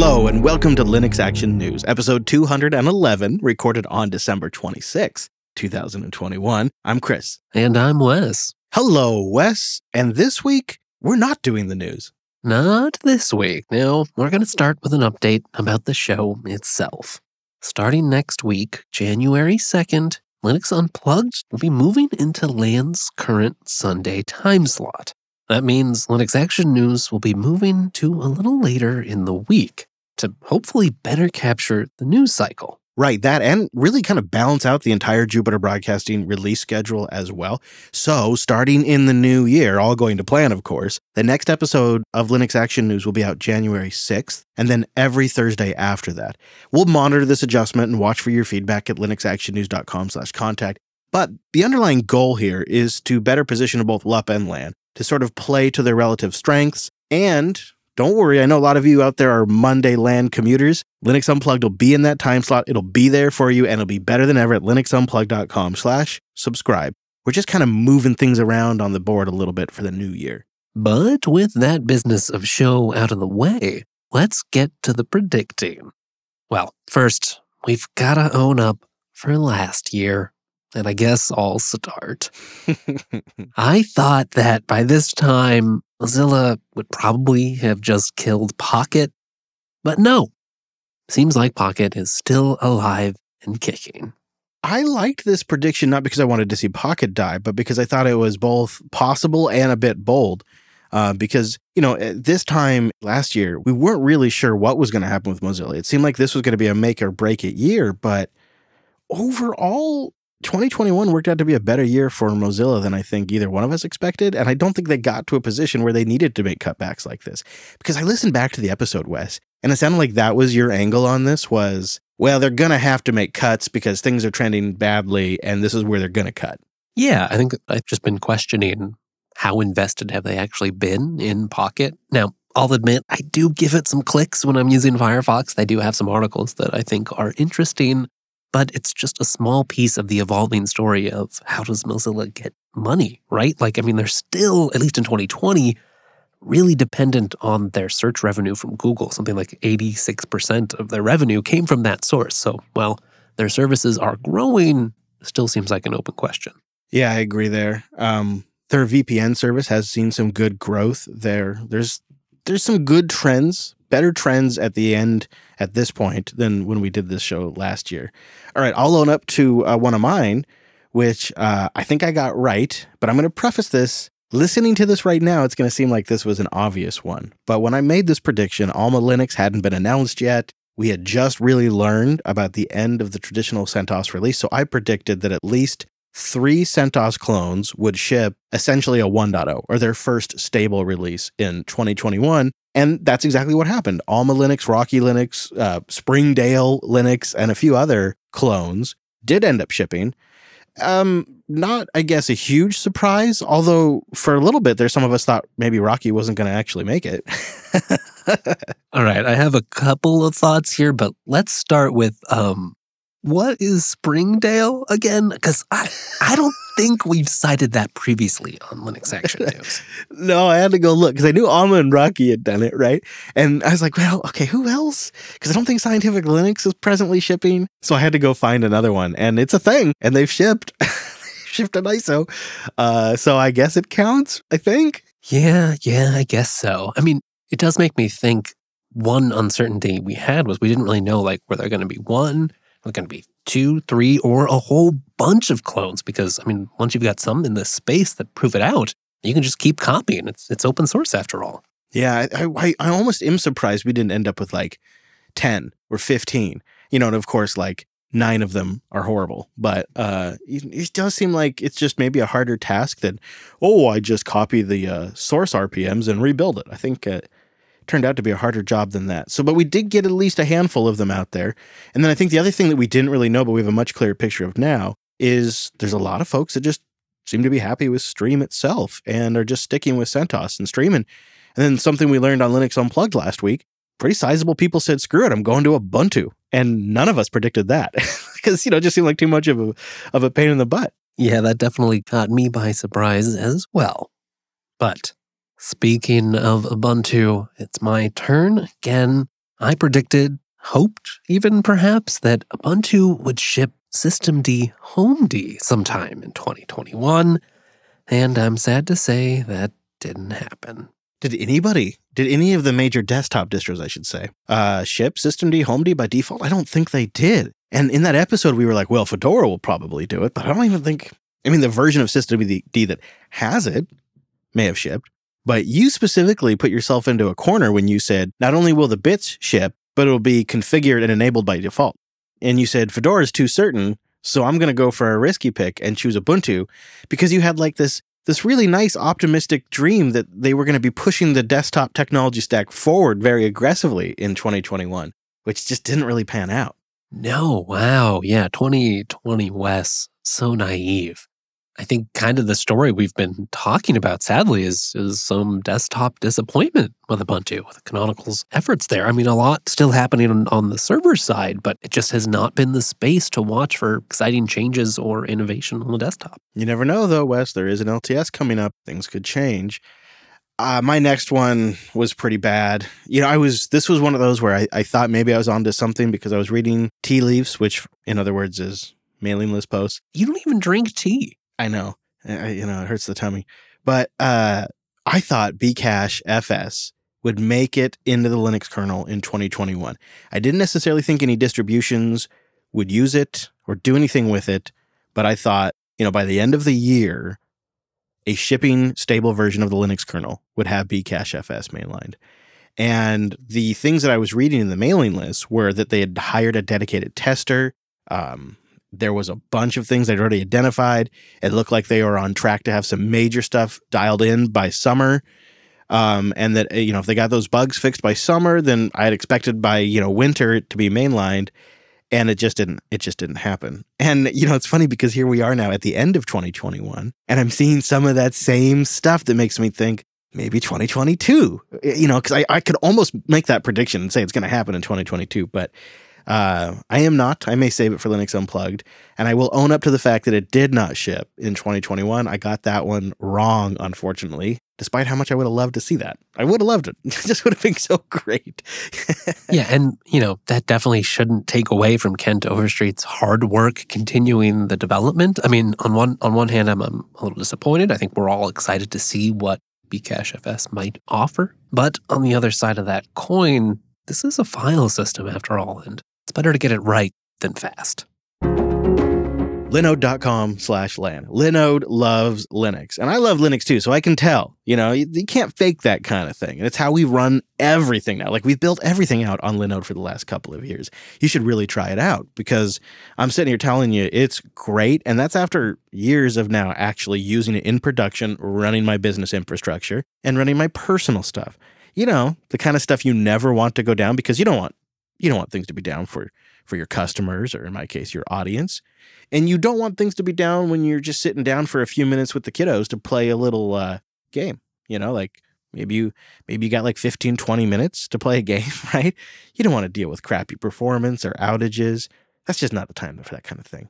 Hello, and welcome to Linux Action News, episode 211, recorded on December 26, 2021. I'm Chris. And I'm Wes. Hello, Wes. And this week, we're not doing the news. Not this week. No, we're going to start with an update about the show itself. Starting next week, January 2nd, Linux Unplugged will be moving into LAN's current Sunday time slot. That means Linux Action News will be moving to a little later in the week to hopefully better capture the news cycle. Right, that and really kind of balance out the entire Jupiter Broadcasting release schedule as well. So, starting in the new year, all going to plan, of course, the next episode of Linux Action News will be out January 6th, and then every Thursday after that. We'll monitor this adjustment and watch for your feedback at linuxactionnews.com slash contact. But the underlying goal here is to better position both LUP and LAN to sort of play to their relative strengths and don't worry, I know a lot of you out there are Monday LAN commuters. Linux Unplugged will be in that time slot. It'll be there for you and it'll be better than ever at linuxunplugged.com slash subscribe. We're just kind of moving things around on the board a little bit for the new year. But with that business of show out of the way, let's get to the predicting. Well, first, we've got to own up for last year. And I guess I'll start. I thought that by this time, Mozilla would probably have just killed Pocket, but no. Seems like Pocket is still alive and kicking. I liked this prediction not because I wanted to see Pocket die, but because I thought it was both possible and a bit bold. Uh, because, you know, at this time last year, we weren't really sure what was going to happen with Mozilla. It seemed like this was going to be a make or break it year, but overall, 2021 worked out to be a better year for Mozilla than I think either one of us expected. And I don't think they got to a position where they needed to make cutbacks like this. Because I listened back to the episode, Wes, and it sounded like that was your angle on this was, well, they're going to have to make cuts because things are trending badly and this is where they're going to cut. Yeah, I think I've just been questioning how invested have they actually been in Pocket. Now, I'll admit I do give it some clicks when I'm using Firefox. They do have some articles that I think are interesting but it's just a small piece of the evolving story of how does Mozilla get money, right? Like, I mean, they're still, at least in 2020, really dependent on their search revenue from Google. Something like 86% of their revenue came from that source. So, while their services are growing, still seems like an open question. Yeah, I agree there. Um, their VPN service has seen some good growth there. There's there's some good trends, better trends at the end at this point than when we did this show last year. All right, I'll own up to uh, one of mine, which uh, I think I got right, but I'm going to preface this. Listening to this right now, it's going to seem like this was an obvious one. But when I made this prediction, Alma Linux hadn't been announced yet. We had just really learned about the end of the traditional CentOS release, so I predicted that at least three CentOS clones would ship essentially a 1.0 or their first stable release in 2021. And that's exactly what happened. Alma Linux, Rocky Linux, uh, Springdale Linux, and a few other clones did end up shipping. Um, not, I guess, a huge surprise, although for a little bit there, some of us thought maybe Rocky wasn't going to actually make it. All right, I have a couple of thoughts here, but let's start with um, what is Springdale again? Because I, I don't think we've cited that previously on Linux Action News. no, I had to go look because I knew Alma and Rocky had done it, right? And I was like, well, okay, who else? Because I don't think Scientific Linux is presently shipping. So I had to go find another one. And it's a thing, and they've shipped. shipped an ISO. Uh, so I guess it counts, I think. Yeah, yeah, I guess so. I mean, it does make me think one uncertainty we had was we didn't really know like were there going to be one going to be two, three, or a whole bunch of clones? Because, I mean, once you've got some in the space that prove it out, you can just keep copying. It's, it's open source after all. Yeah, I, I, I almost am surprised we didn't end up with like 10 or 15. You know, and of course, like nine of them are horrible. But uh, it, it, does seem like it's just maybe a harder task than, oh, I just copy the uh, source RPMs and rebuild it. I think uh, turned out to be a harder job than that. So, but we did get at least a handful of them out there. And then I think the other thing that we didn't really know, but we have a much clearer picture of now, is there's a lot of folks that just seem to be happy with Stream itself and are just sticking with CentOS and streaming. And then something we learned on Linux Unplugged last week, pretty sizable people said, screw it, I'm going to Ubuntu. And none of us predicted that because, you know, it just seemed like too much of a, of a pain in the butt. Yeah, that definitely caught me by surprise as well. But Speaking of Ubuntu, it's my turn again. I predicted, hoped even perhaps, that Ubuntu would ship Systemd Homed sometime in 2021. And I'm sad to say that didn't happen. Did anybody, did any of the major desktop distros, I should say, uh, ship Systemd Homed by default? I don't think they did. And in that episode, we were like, well, Fedora will probably do it, but I don't even think, I mean, the version of Systemd that has it may have shipped, but you specifically put yourself into a corner when you said, not only will the bits ship, but it'll be configured and enabled by default. And you said, Fedora is too certain, so I'm going to go for a risky pick and choose Ubuntu because you had like this this really nice optimistic dream that they were going to be pushing the desktop technology stack forward very aggressively in 2021, which just didn't really pan out. No, wow. Yeah, 2020 Wes, so naive. I think kind of the story we've been talking about, sadly, is is some desktop disappointment with Ubuntu, with Canonical's efforts there. I mean, a lot still happening on, on the server side, but it just has not been the space to watch for exciting changes or innovation on the desktop. You never know, though, Wes. There is an LTS coming up. Things could change. Uh, my next one was pretty bad. You know, I was, this was one of those where I, I thought maybe I was onto something because I was reading tea leaves, which in other words is mailing list posts. You don't even drink tea. I know, I, you know, it hurts the tummy. But uh, I thought bcachefs would make it into the Linux kernel in 2021. I didn't necessarily think any distributions would use it or do anything with it, but I thought, you know, by the end of the year, a shipping stable version of the Linux kernel would have bcachefs mainlined. And the things that I was reading in the mailing list were that they had hired a dedicated tester. Um, there was a bunch of things they'd already identified. It looked like they were on track to have some major stuff dialed in by summer. Um, and that you know if they got those bugs fixed by summer, then I had expected by you know winter to be mainlined, and it just didn't. It just didn't happen. And you know it's funny because here we are now at the end of 2021, and I'm seeing some of that same stuff that makes me think maybe 2022. You know, because I I could almost make that prediction and say it's going to happen in 2022, but uh, I am not. I may save it for Linux Unplugged. And I will own up to the fact that it did not ship in 2021. I got that one wrong, unfortunately, despite how much I would have loved to see that. I would have loved it. It just would have been so great. yeah. And, you know, that definitely shouldn't take away from Kent Overstreet's hard work continuing the development. I mean, on one on one hand, I'm, I'm a little disappointed. I think we're all excited to see what bcachefs might offer. But on the other side of that coin, this is a file system after all. And it's better to get it right than fast. Linode.com slash LAN. Linode loves Linux. And I love Linux too, so I can tell. You know, you, you, can't fake that kind of thing. And it's how we run everything now. Like we've built everything out on Linode for the last couple of years. You should really try it out because I'm sitting here telling you it's great. And that's after years of now actually using it in production, running my business infrastructure and running my personal stuff. You know, the kind of stuff you never want to go down because you don't want you don't want things to be down for for your customers or in my case your audience. And you don't want things to be down when you're just sitting down for a few minutes with the kiddos to play a little uh, game you know like maybe you maybe you got like 15 20 minutes to play a game right? You don't want to deal with crappy performance or outages. That's just not the time for that kind of thing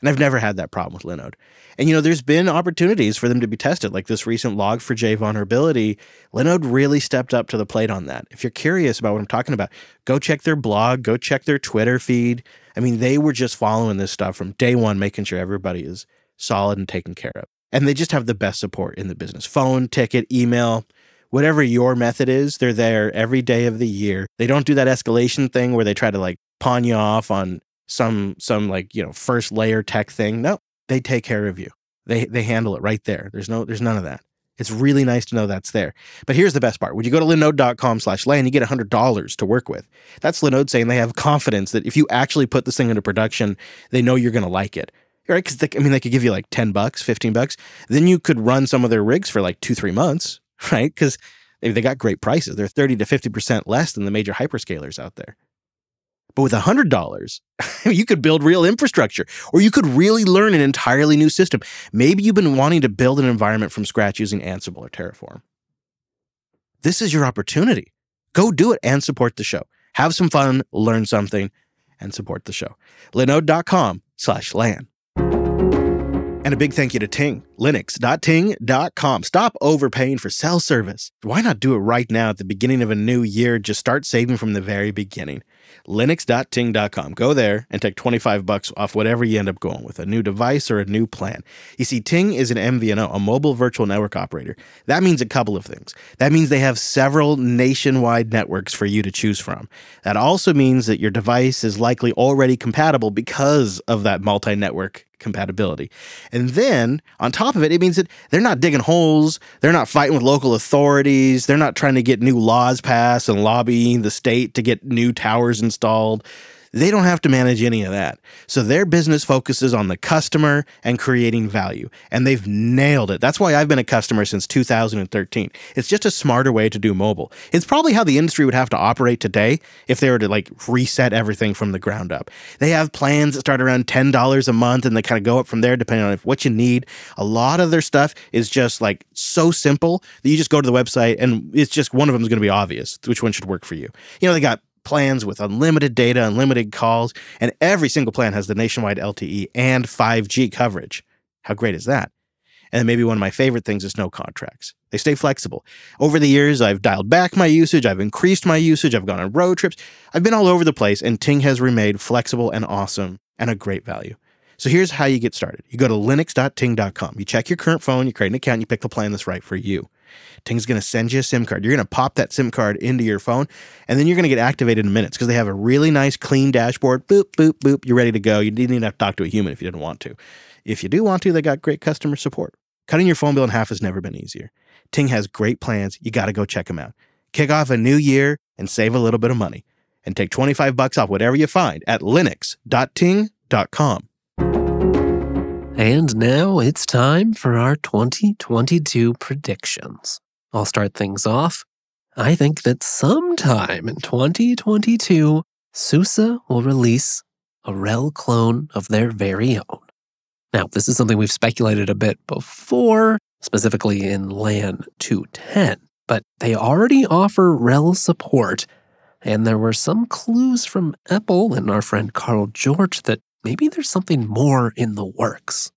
and I've never had that problem with Linode. And you know, there's been opportunities for them to be tested, like this recent log4j vulnerability. Linode really stepped up to the plate on that. If you're curious about what I'm talking about, go check their blog, go check their Twitter feed. I mean, they were just following this stuff from day one, making sure everybody is solid and taken care of. And they just have the best support in the business phone, ticket, email, whatever your method is, they're there every day of the year. They don't do that escalation thing where they try to like pawn you off on some some like you know first layer tech thing. No, they take care of you. They they handle it right there. There's no there's none of that. It's really nice to know that's there. But here's the best part. When you go to linode.com slash LAN, you get $100 to work with. That's Linode saying they have confidence that if you actually put this thing into production, they know you're going to like it. Right? Because, I mean, they could give you like 10 bucks, 15 bucks. Then you could run some of their rigs for like two, three months, right? Because they got great prices. They're 30 to 50% less than the major hyperscalers out there. But with $100, you could build real infrastructure or you could really learn an entirely new system. Maybe you've been wanting to build an environment from scratch using Ansible or Terraform. This is your opportunity. Go do it and support the show. Have some fun, learn something, and support the show. Linode.com slash LAN. And a big thank you to Ting, linux.ting.com. Stop overpaying for cell service. Why not do it right now at the beginning of a new year? Just start saving from the very beginning. Linux.ting.com. Go there and take 25 bucks off whatever you end up going with, a new device or a new plan. You see, Ting is an MVNO, a mobile virtual network operator. That means a couple of things. That means they have several nationwide networks for you to choose from. That also means that your device is likely already compatible because of that multi network compatibility. And then on top of it, it means that they're not digging holes, they're not fighting with local authorities, they're not trying to get new laws passed and lobbying the state to get new towers installed. They don't have to manage any of that. So their business focuses on the customer and creating value. And they've nailed it. That's why I've been a customer since 2013. It's just a smarter way to do mobile. It's probably how the industry would have to operate today if they were to like reset everything from the ground up. They have plans that start around $10 a month and they kind of go up from there depending on what you need. A lot of their stuff is just like so simple that you just go to the website and it's just one of them is going to be obvious which one should work for you. You know, they got plans with unlimited data, unlimited calls, and every single plan has the nationwide LTE and 5G coverage. How great is that? And maybe one of my favorite things is no contracts. They stay flexible. Over the years, I've dialed back my usage, I've increased my usage, I've gone on road trips, I've been all over the place, and Ting has remained flexible and awesome and a great value. So here's how you get started. You go to linux.ting.com. You check your current phone, you create an account, you pick the plan that's right for you. Ting's going to send you a SIM card. You're going to pop that SIM card into your phone, and then you're going to get activated in minutes because they have a really nice, clean dashboard. Boop, boop, boop. You're ready to go. You didn't even have to talk to a human if you didn't want to. If you do want to, they got great customer support. Cutting your phone bill in half has never been easier. Ting has great plans. You got to go check them out. Kick off a new year and save a little bit of money. And take 25 bucks off whatever you find at linux.ting.com. And now it's time for our 2022 predictions. I'll start things off. I think that sometime in 2022, SUSE will release a RHEL clone of their very own. Now, this is something we've speculated a bit before, specifically in LAN 210, but they already offer RHEL support, and there were some clues from EPEL and our friend Carl George that maybe there's something more in the works.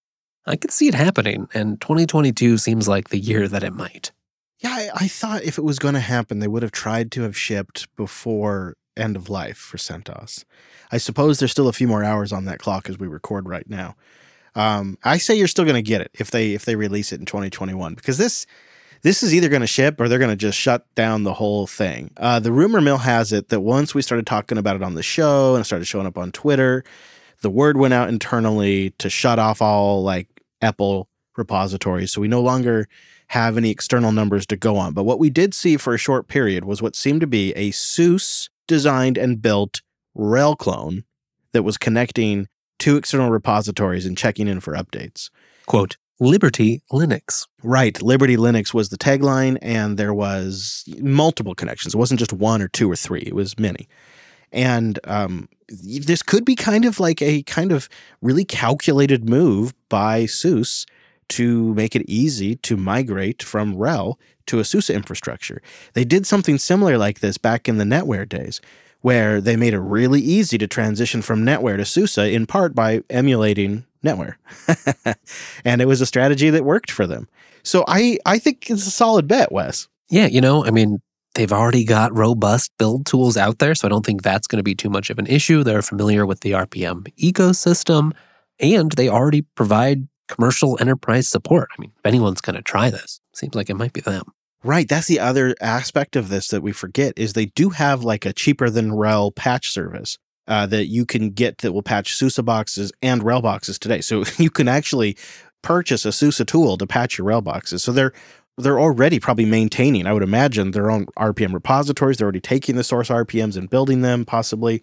I could see it happening, and 2022 seems like the year that it might. Yeah, I, I thought if it was going to happen, they would have tried to have shipped before end of life for CentOS. I suppose there's still a few more hours on that clock as we record right now. Um, I say you're still going to get it if they if they release it in 2021 because this this is either going to ship or they're going to just shut down the whole thing. Uh, the rumor mill has it that once we started talking about it on the show and it started showing up on Twitter, the word went out internally to shut off all like EPEL repositories. So we no longer have any external numbers to go on. But what we did see for a short period was what seemed to be a SUSE designed and built RHEL clone that was connecting two external repositories and checking in for updates. Quote, Liberty Linux. Right. Liberty Linux was the tagline, and there was multiple connections. It wasn't just one or two or three, it was many. And um, this could be kind of like a kind of really calculated move by SUSE to make it easy to migrate from RHEL to a SUSE infrastructure. They did something similar like this back in the NetWare days, where they made it really easy to transition from NetWare to SUSE in part by emulating NetWare. and it was a strategy that worked for them. So I, I think it's a solid bet, Wes. Yeah, you know, I mean, they've already got robust build tools out there, so I don't think that's going to be too much of an issue. They're familiar with the RPM ecosystem, and they already provide commercial enterprise support. I mean, if anyone's going to try this, seems like it might be them. Right. That's the other aspect of this that we forget is they do have like a cheaper than RHEL patch service uh, that you can get that will patch SUSE boxes and RHEL boxes today. So you can actually purchase a SUSE tool to patch your RHEL boxes. So they're they're already probably maintaining, I would imagine, their own RPM repositories. They're already taking the source RPMs and building them, possibly.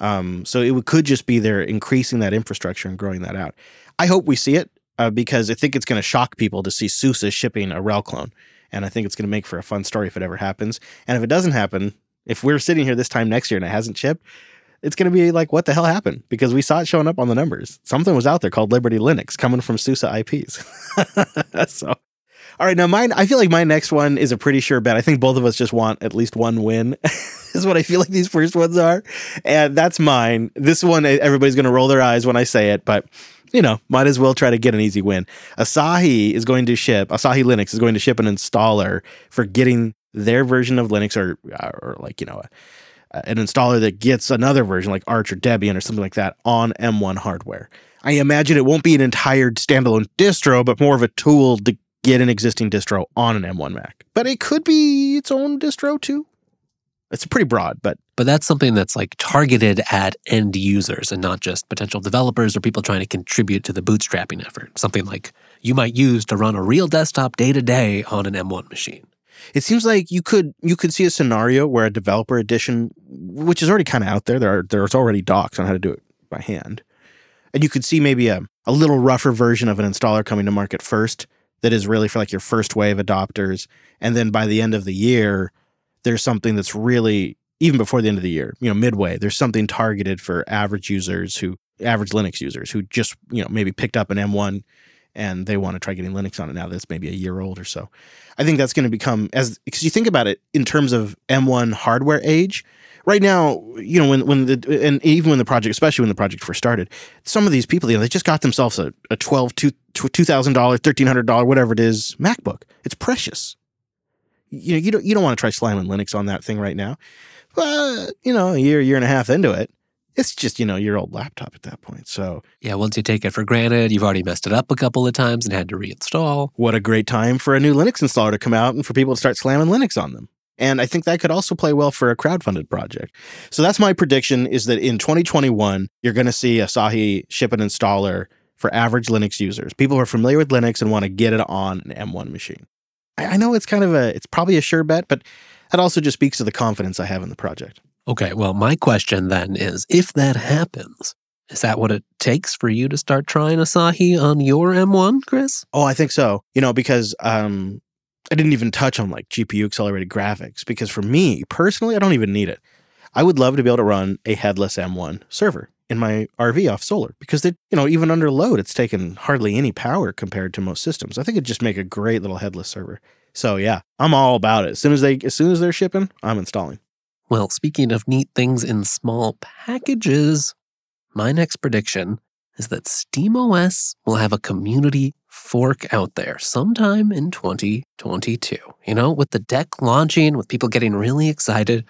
Um, so it could just be they're increasing that infrastructure and growing that out. I hope we see it uh, because I think it's going to shock people to see SUSE shipping a RHEL clone. And I think it's going to make for a fun story if it ever happens. And if it doesn't happen, if we're sitting here this time next year and it hasn't shipped, it's going to be like, what the hell happened? Because we saw it showing up on the numbers. Something was out there called Liberty Linux coming from SUSE IPs. so all right, now mine. I feel like my next one is a pretty sure bet. I think both of us just want at least one win. is what I feel like these first ones are, and that's mine. This one, everybody's going to roll their eyes when I say it, but you know, might as well try to get an easy win. Asahi is going to ship, Asahi Linux is going to ship an installer for getting their version of Linux or, or like, you know, a, an installer that gets another version like Arch or Debian or something like that on M1 hardware. I imagine it won't be an entire standalone distro, but more of a tool to get an existing distro on an M1 Mac. But it could be its own distro too. It's pretty broad, but But that's something that's like targeted at end users and not just potential developers or people trying to contribute to the bootstrapping effort. Something like you might use to run a real desktop day to day on an M1 machine. it seems like you could you could see a scenario where a developer edition, which is already kind of out there, there are there's already docs on how to do it by hand, and you could see maybe a a little rougher version of an installer coming to market first that is really for like your first wave adopters, and then by the end of the year, there's something that's really even before the end of the year, you know, midway, there's something targeted for average users who average Linux users who just you know maybe picked up an M1 and they want to try getting Linux on it now that's maybe a year old or so. I think that's going to become as because you think about it in terms of M1 hardware age. Right now, you know, when when the and even when the project, especially when the project first started, some of these people, you know, they just got themselves a, a twelve two two thousand dollar, thirteen hundred dollar, whatever it is, MacBook. It's precious. You know, you don't you don't want to try slamming Linux on that thing right now. But you know, a year, year and a half into it, it's just you know your old laptop at that point. So Yeah, once you take it for granted, you've already messed it up a couple of times and had to reinstall. what a great time for a new Linux installer to come out and for people to start slamming Linux on them. And I think that could also play well for a crowdfunded project. So that's my prediction is that in 2021, you're going to see Asahi ship an installer for average Linux users, people who are familiar with Linux and want to get it on an M1 machine. I, I know it's kind of a, it's probably a sure bet, but that also just speaks to the confidence I have in the project. Okay, well, my question then is if that happens, is that what it takes for you to start trying Asahi on your M1, Chris? Oh, I think so. You know, because um, I didn't even touch on like GPU accelerated graphics because for me personally, I don't even need it. I would love to be able to run a headless M1 server in my RV off solar because they, you know, even under load, it's taken hardly any power compared to most systems. I think it'd just make a great little headless server. So yeah, I'm all about it. As soon as they, as soon as they're shipping, I'm installing. Well, speaking of neat things in small packages, my next prediction is that SteamOS will have a community fork out there sometime in 2022. You know, with the deck launching, with people getting really excited,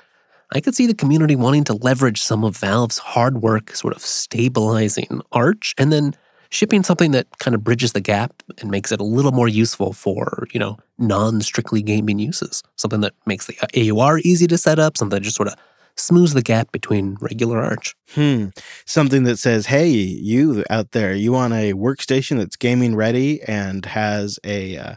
I could see the community wanting to leverage some of Valve's hard work, sort of stabilizing Arch, and then shipping something that kind of bridges the gap and makes it a little more useful for, you know, non-strictly gaming uses. Something that makes the AUR easy to set up, something that just sort of smooths the gap between regular Arch. Hmm. Something that says, "Hey, you out there, you want a workstation that's gaming ready and has a uh,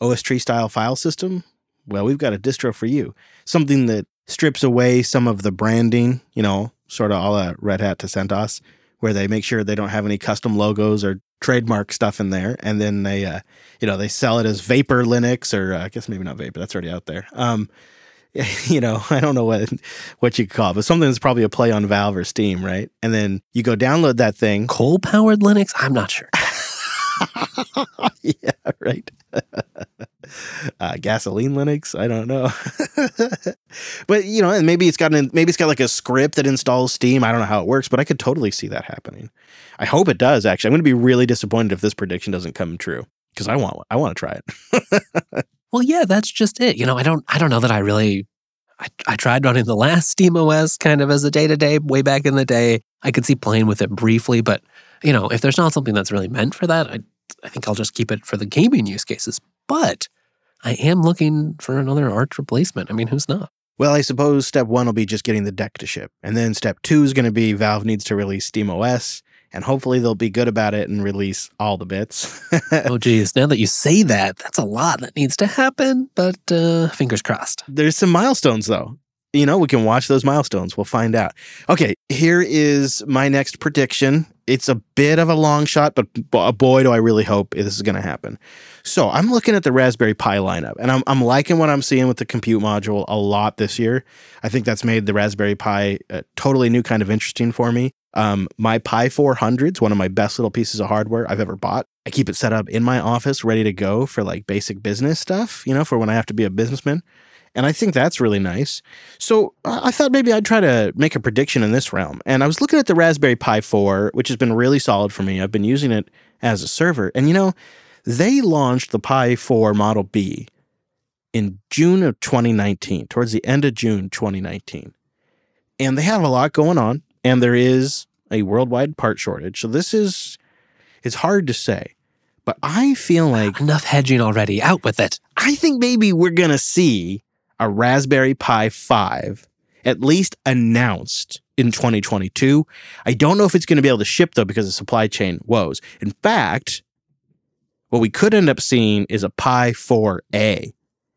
OSTree style file system? Well, we've got a distro for you. Something that strips away some of the branding, you know, sort of all a Red Hat to CentOS, where they make sure they don't have any custom logos or trademark stuff in there, and then they, uh, you know, they sell it as Vapor Linux, or uh, I guess maybe not Vapor, that's already out there. Um, you know, I don't know what what you could call it, but something that's probably a play on Valve or Steam, right? And then you go download that thing. Coal powered Linux? I'm not sure. yeah, right. uh, gasoline Linux. I don't know, but you know, and maybe it's got an, maybe it's got like a script that installs Steam. I don't know how it works, but I could totally see that happening. I hope it does. Actually, I'm going to be really disappointed if this prediction doesn't come true because I want I want to try it. Well, yeah, that's just it. You know, I don't I don't know that I really I, I tried running the last Steam OS kind of as a day to day way back in the day. I could see playing with it briefly, but you know, if there's not something that's really meant for that, I I think I'll just keep it for the gaming use cases. But I am looking for another Arch replacement. I mean, who's not? Well, I suppose step one will be just getting the deck to ship. And then step two is going to be Valve needs to release Steam OS. And hopefully they'll be good about it and release all the bits. oh, geez. Now that you say that, that's a lot that needs to happen, but uh, fingers crossed. There's some milestones, though. You know, we can watch those milestones. We'll find out. Okay, here is my next prediction. It's a bit of a long shot, but boy, do I really hope this is going to happen. So I'm looking at the Raspberry Pi lineup, and I'm, I'm liking what I'm seeing with the compute module a lot this year. I think that's made the Raspberry Pi a totally new kind of interesting for me. Um, my Pi 400 is one of my best little pieces of hardware I've ever bought. I keep it set up in my office, ready to go for like basic business stuff, you know, for when I have to be a businessman. And I think that's really nice. So I thought maybe I'd try to make a prediction in this realm. And I was looking at the Raspberry Pi 4, which has been really solid for me. I've been using it as a server. And you know, they launched the Pi 4 Model B in June of 2019, towards the end of June 2019. And they have a lot going on, and there is a worldwide part shortage. So this is it's hard to say. But I feel like Enough hedging already. Out with it. I think maybe we're going to see a Raspberry Pi 5 at least announced in 2022. I don't know if it's going to be able to ship though because of supply chain woes. In fact, what we could end up seeing is a Pi 4A,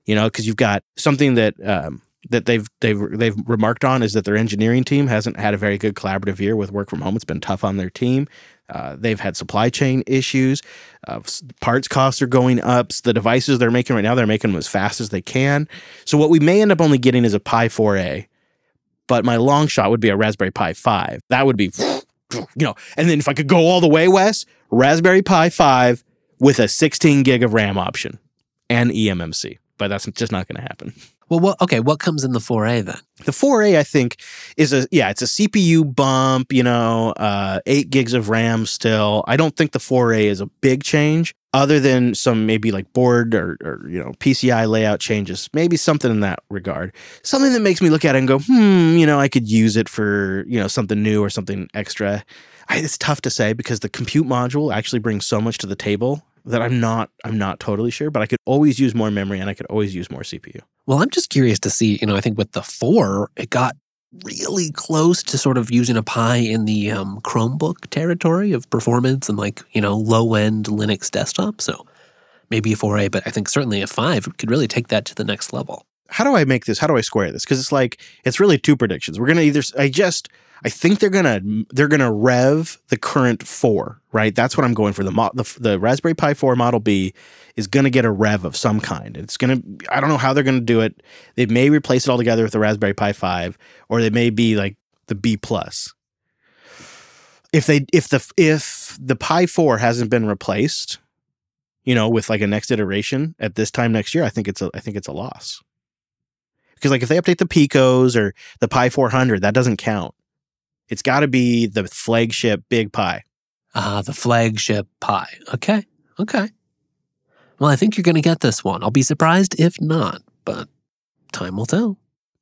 you know, because you've got something that um, that they've they've they've remarked on is that their engineering team hasn't had a very good collaborative year with work from home. It's been tough on their team. Uh, they've had supply chain issues. Uh, parts costs are going up. The devices they're making right now, they're making them as fast as they can. So what we may end up only getting is a Pi 4A. But my long shot would be a Raspberry Pi 5. That would be, you know. And then if I could go all the way, Wes, Raspberry Pi 5 with a 16 gig of RAM option and eMMC. But that's just not going to happen. Well, what, okay, what comes in the 4A then? The 4A, I think, is a yeah, it's a CPU bump. You know, uh, eight gigs of RAM still. I don't think the 4A is a big change, other than some maybe like board or, or you know PCI layout changes. Maybe something in that regard. Something that makes me look at it and go, hmm, you know, I could use it for you know something new or something extra. I, it's tough to say because the compute module actually brings so much to the table that I'm not I'm not totally sure, but I could always use more memory and I could always use more CPU. Well, I'm just curious to see, you know, I think with the 4, it got really close to sort of using a Pi in the um, Chromebook territory of performance and like, you know, low end Linux desktop. So maybe a 4A, but I think certainly a 5 could really take that to the next level. How do I make this? How do I square this? Because it's like it's really two predictions. We're gonna either I just I think they're gonna they're gonna rev the current four, right? That's what I'm going for. The mo- the, the Raspberry Pi 4 Model B is gonna get a rev of some kind. It's gonna I don't know how they're gonna do it. They may replace it altogether with the Raspberry Pi 5, or they may be like the B plus. If they if the if the Pi 4 hasn't been replaced, you know, with like a next iteration at this time next year, I think it's a I think it's a loss. Because like if they update the Picos or the Pi 400, that doesn't count. It's got to be the flagship Big pie. Ah, the flagship pie. Okay. Okay. Well, I think you're going to get this one. I'll be surprised if not, but time will tell.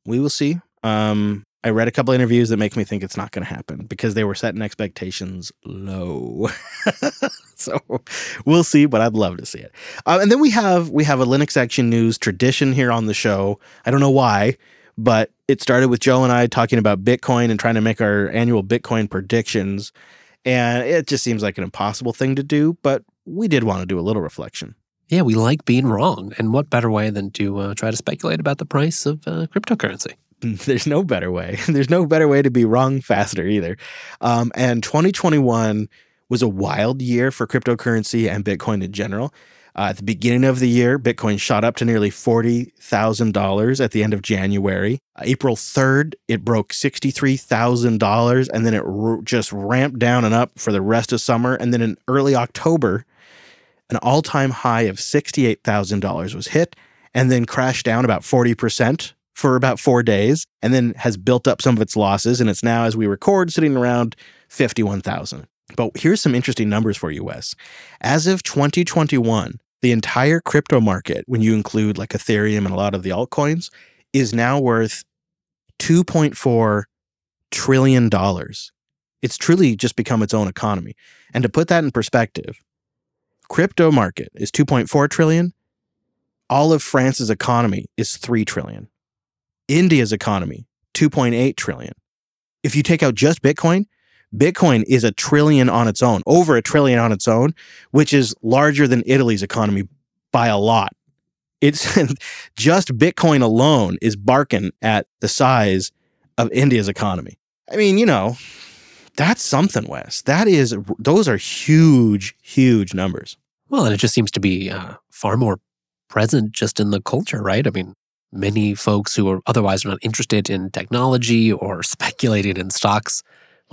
We will see. Um, I read a couple interviews that make me think it's not going to happen because they were setting expectations low. so we'll see, but I'd love to see it. Uh, and then we have we have a Linux Action News tradition here on the show. I don't know why, but it started with Joe and I talking about Bitcoin and trying to make our annual Bitcoin predictions. And it just seems like an impossible thing to do, but we did want to do a little reflection. Yeah, we like being wrong. And what better way than to uh, try to speculate about the price of uh, cryptocurrency? There's no better way. There's no better way to be wrong faster either. Um, and 2021 was a wild year for cryptocurrency and Bitcoin in general. Uh, at the beginning of the year, Bitcoin shot up to nearly $40,000 at the end of January. Uh, April 3rd, it broke $63,000 and then it r- just ramped down and up for the rest of summer. And then in early October, an all time high of $68,000 was hit and then crashed down about 40% for about four days and then has built up some of its losses. And it's now, as we record, sitting around 51,000. But here's some interesting numbers for you, Wes. As of 2021, the entire crypto market, when you include like Ethereum and a lot of the altcoins, is now worth $2.4 trillion. It's truly just become its own economy. And to put that in perspective, crypto market is 2.4 trillion. All of France's economy is 3 trillion. India's economy, 2.8 trillion. If you take out just Bitcoin, Bitcoin is a trillion on its own, over a trillion on its own, which is larger than Italy's economy by a lot. It's just Bitcoin alone is barking at the size of India's economy. I mean, you know, that's something, Wes. That is, those are huge, huge numbers. Well, and it just seems to be uh, far more present just in the culture, right? I mean, many folks who are otherwise not interested in technology or speculating in stocks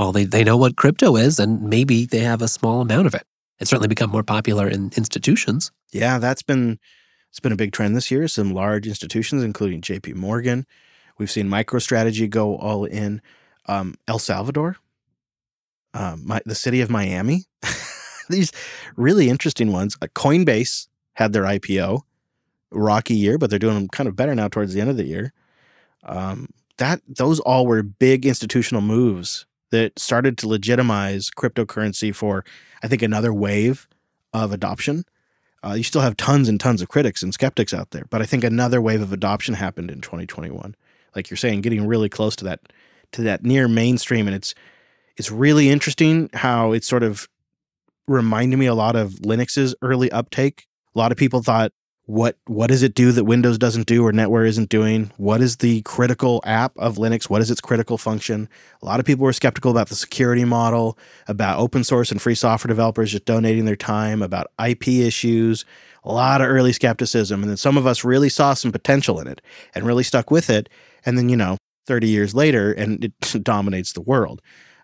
well, they, they know what crypto is and maybe they have a small amount of it. It's certainly become more popular in institutions. Yeah, that's been It's been a big trend this year. Some large institutions, including JP Morgan. We've seen MicroStrategy go all in. Um, El Salvador, um, my, the city of Miami. These really interesting ones. Uh, Coinbase had their IPO, rocky year, but they're doing kind of better now towards the end of the year. Um, that those all were big institutional moves that started to legitimize cryptocurrency for, I think, another wave of adoption. Uh, you still have tons and tons of critics and skeptics out there, but I think another wave of adoption happened in 2021. Like you're saying, getting really close to that to that near mainstream, and it's it's really interesting how it's sort of reminded me a lot of Linux's early uptake. A lot of people thought what what does it do that Windows doesn't do or NetWare isn't doing? What is the critical app of Linux? What is its critical function? A lot of people were skeptical about the security model, about open source and free software developers just donating their time, about IP issues, a lot of early skepticism. And then some of us really saw some potential in it and really stuck with it. And then, you know, 30 years later, and it dominates the world.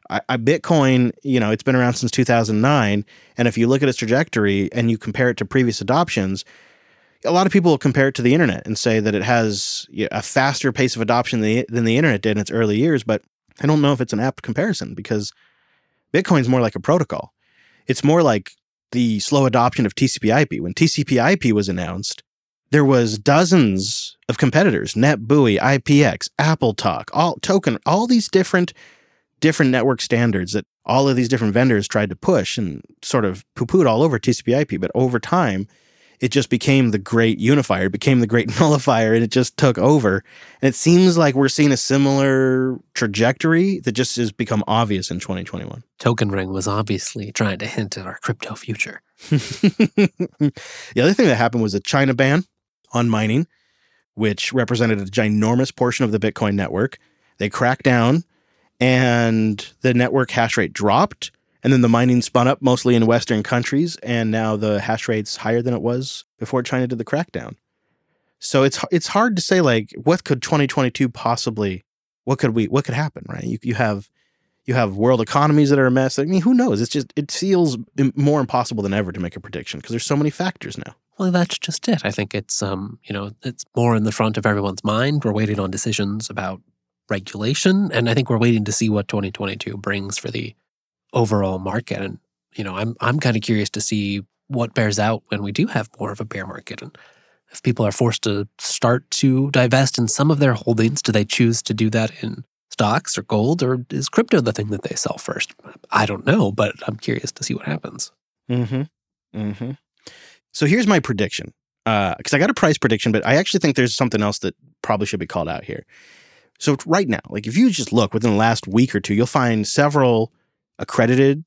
I, I, Bitcoin, you know, it's been around since 2009. And if you look at its trajectory and you compare it to previous adoptions, a lot of people compare it to the internet and say that it has a faster pace of adoption than the, than the internet did in its early years. But I don't know if it's an apt comparison because Bitcoin's more like a protocol. It's more like the slow adoption of TCP/IP. When TCP/IP was announced, there was dozens of competitors: NetBEUI, IPX, AppleTalk, all token, all these different different network standards that all of these different vendors tried to push and sort of poo-pooed all over TCP/IP. But over time, it just became the great unifier, it became the great nullifier, and it just took over. And it seems like we're seeing a similar trajectory that just has become obvious in 2021. Token Ring was obviously trying to hint at our crypto future. the other thing that happened was a China ban on mining, which represented a ginormous portion of the Bitcoin network. They cracked down and the network hash rate dropped and then the mining spun up mostly in Western countries, and now the hash rate's higher than it was before China did the crackdown. So it's it's hard to say like what could 2022 possibly what could we what could happen, right? You you have you have world economies that are a mess. I mean, who knows? It's just it feels more impossible than ever to make a prediction because there's so many factors now. Well, that's just it. I think it's um, you know, it's more in the front of everyone's mind. We're waiting on decisions about regulation, and I think we're waiting to see what 2022 brings for the overall market. And you know, I'm I'm kind of curious to see what bears out when we do have more of a bear market and if people are forced to start to divest in some of their holdings, do they choose to do that in stocks or gold, or is crypto the thing that they sell first? I don't know, but I'm curious to see what happens. Mm-hmm. Mm-hmm. So here's my prediction. Because uh, I got a price prediction, but I actually think there's something else that probably should be called out here. So right now, like if you just look within the last week or two, you'll find several accredited,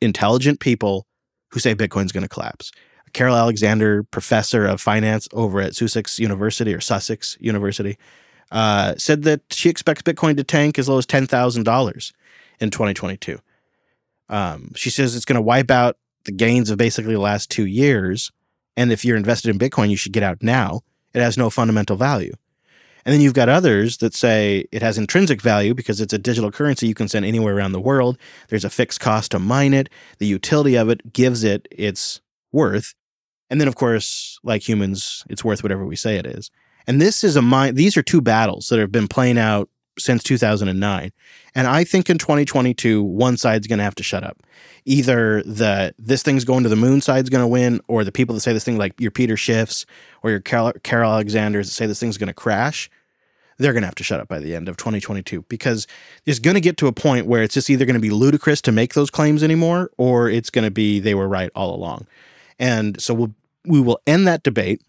intelligent people who say Bitcoin's going to collapse. Carol Alexander, professor of finance over at Sussex University or Sussex University, uh, said that she expects Bitcoin to tank as low as ten thousand dollars in 2022. Um, she says it's going to wipe out the gains of basically the last two years, and if you're invested in Bitcoin, you should get out now. It has no fundamental value. And then you've got others that say it has intrinsic value because it's a digital currency you can send anywhere around the world. There's a fixed cost to mine it. The utility of it gives it its worth. And then, of course, like humans, it's worth whatever we say it is. And this is a mind, these are two battles that have been playing out since 2009. And I think in 2022, one side's going to have to shut up. Either the this thing's going to the moon side's going to win, or the people that say this thing, like your Peter Schiffs or your Carol, Carol Alexanders, that say this thing's going to crash, they're going to have to shut up by the end of 2022 because it's going to get to a point where it's just either going to be ludicrous to make those claims anymore, or it's going to be they were right all along. And so we'll, we will end that debate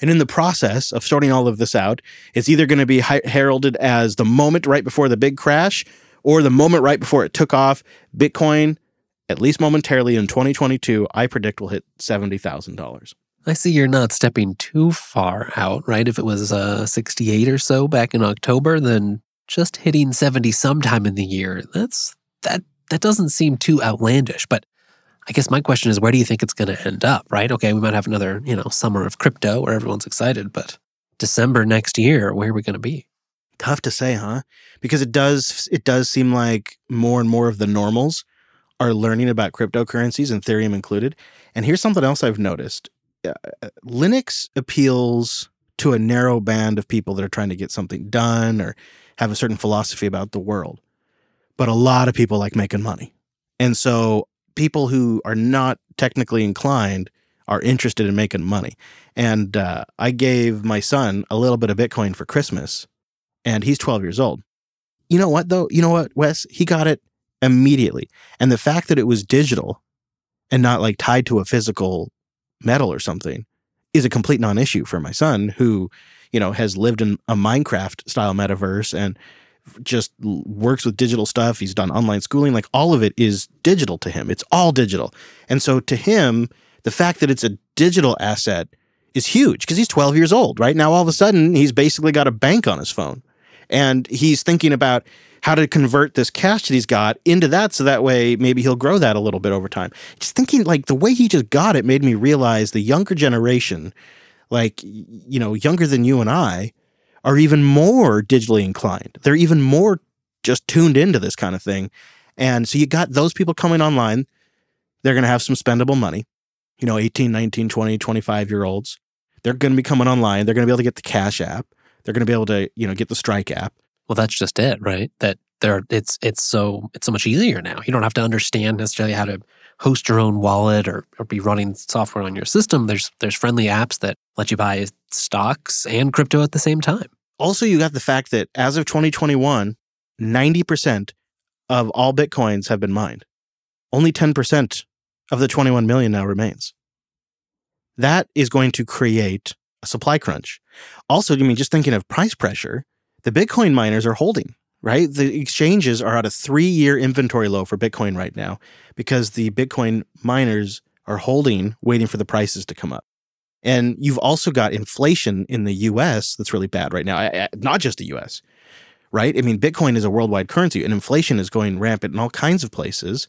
and in the process of sorting all of this out, it's either going to be heralded as the moment right before the big crash or the moment right before it took off. Bitcoin, at least momentarily in 2022, I predict will hit $70,000. I see you're not stepping too far out, right? If it was uh, 68 or so back in October, then just hitting 70 sometime in the year, that's that that doesn't seem too outlandish. But I guess my question is, where do you think it's going to end up, right? Okay, we might have another, you know, summer of crypto where everyone's excited, but December next year, where are we going to be? Tough to say, huh? Because it does it does seem like more and more of the normals are learning about cryptocurrencies and Ethereum included. And here's something else I've noticed. uh, Linux appeals to a narrow band of people that are trying to get something done or have a certain philosophy about the world. But a lot of people like making money. And so people who are not technically inclined are interested in making money. And uh, I gave my son a little bit of Bitcoin for Christmas, and he's 12 years old. You know what, though? You know what, Wes? He got it immediately. And the fact that it was digital and not like tied to a physical metal or something is a complete non-issue for my son who you know has lived in a minecraft style metaverse and just works with digital stuff. He's done online schooling. Like all of it is digital to him. It's all digital. And so to him the fact that it's a digital asset is huge because he's 12 years old right? Now all of a sudden he's basically got a bank on his phone. And he's thinking about how to convert this cash that he's got into that so that way maybe he'll grow that a little bit over time. Just thinking like the way he just got it made me realize the younger generation, like, you know, younger than you and I, are even more digitally inclined. They're even more just tuned into this kind of thing. And so you got those people coming online. They're going to have some spendable money, you know, 18, 19, 20, 25 year olds. They're going to be coming online. They're going to be able to get the Cash app. They're going to be able to, you know, get the Strike app. Well, that's just it, right? That there, it's it's so it's so much easier now. You don't have to understand necessarily how to host your own wallet or, or be running software on your system. There's there's friendly apps that let you buy stocks and crypto at the same time. Also, you got the fact that as of 2021, 90% of all bitcoins have been mined. Only 10% of the 21 million now remains. That is going to create a supply crunch. Also, I mean, just thinking of price pressure, the Bitcoin miners are holding, right? The exchanges are at a three year inventory low for Bitcoin right now because the Bitcoin miners are holding, waiting for the prices to come up. And you've also got inflation in the US that's really bad right now, not just the US, right? I mean, Bitcoin is a worldwide currency and inflation is going rampant in all kinds of places.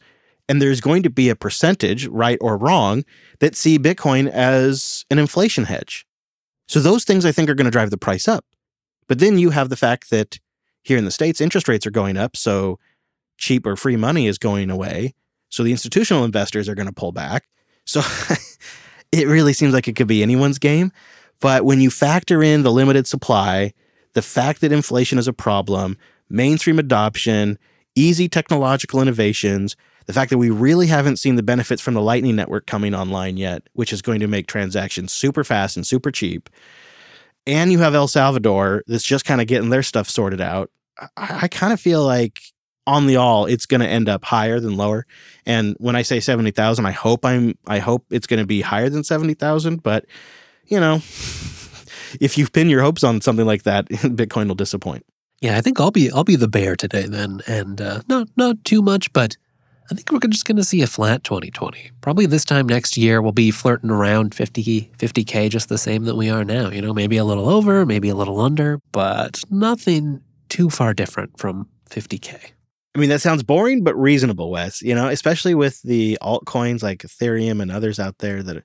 And there's going to be a percentage, right or wrong, that see Bitcoin as an inflation hedge. So those things I think are going to drive the price up. But then you have the fact that here in the States, interest rates are going up. So cheap or free money is going away. So the institutional investors are going to pull back. So it really seems like it could be anyone's game. But when you factor in the limited supply, the fact that inflation is a problem, mainstream adoption, easy technological innovations, the fact that we really haven't seen the benefits from the Lightning Network coming online yet, which is going to make transactions super fast and super cheap, and you have El Salvador that's just kind of getting their stuff sorted out. I, I kind of feel like on the all, it's going to end up higher than lower. And when I say seventy thousand, I hope I'm I hope it's going to be higher than seventy thousand. But you know, if you pin your hopes on something like that, Bitcoin will disappoint. Yeah, I think I'll be I'll be the bear today then, and uh, not not too much, but I think we're just going to see a flat 2020. Probably this time next year, we'll be flirting around 50, 50K, just the same that we are now. You know, maybe a little over, maybe a little under, but nothing too far different from 50K. I mean, that sounds boring, but reasonable, Wes. You know, especially with the altcoins like Ethereum and others out there that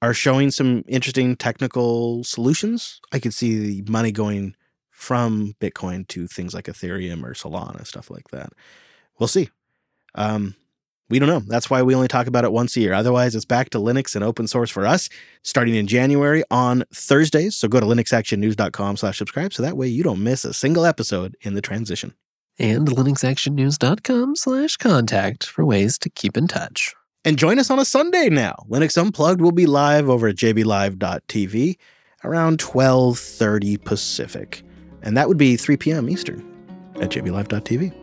are showing some interesting technical solutions. I could see the money going from Bitcoin to things like Ethereum or Solana, stuff like that. We'll see. Um, we don't know. That's why we only talk about it once a year. Otherwise, it's back to Linux and open source for us starting in January on Thursdays. So go to linuxactionnews.com slash subscribe so that way you don't miss a single episode in the transition. And linuxactionnews.com slash contact for ways to keep in touch. And join us on a Sunday now. Linux Unplugged will be live over at jblive.tv around 12.30 Pacific. And that would be 3 p.m. Eastern at jblive.tv.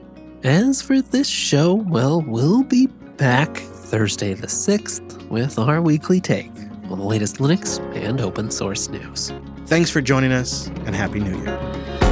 As for this show, well, we'll be back Thursday the 6th with our weekly take on the latest Linux and open source news. Thanks for joining us, and Happy New Year.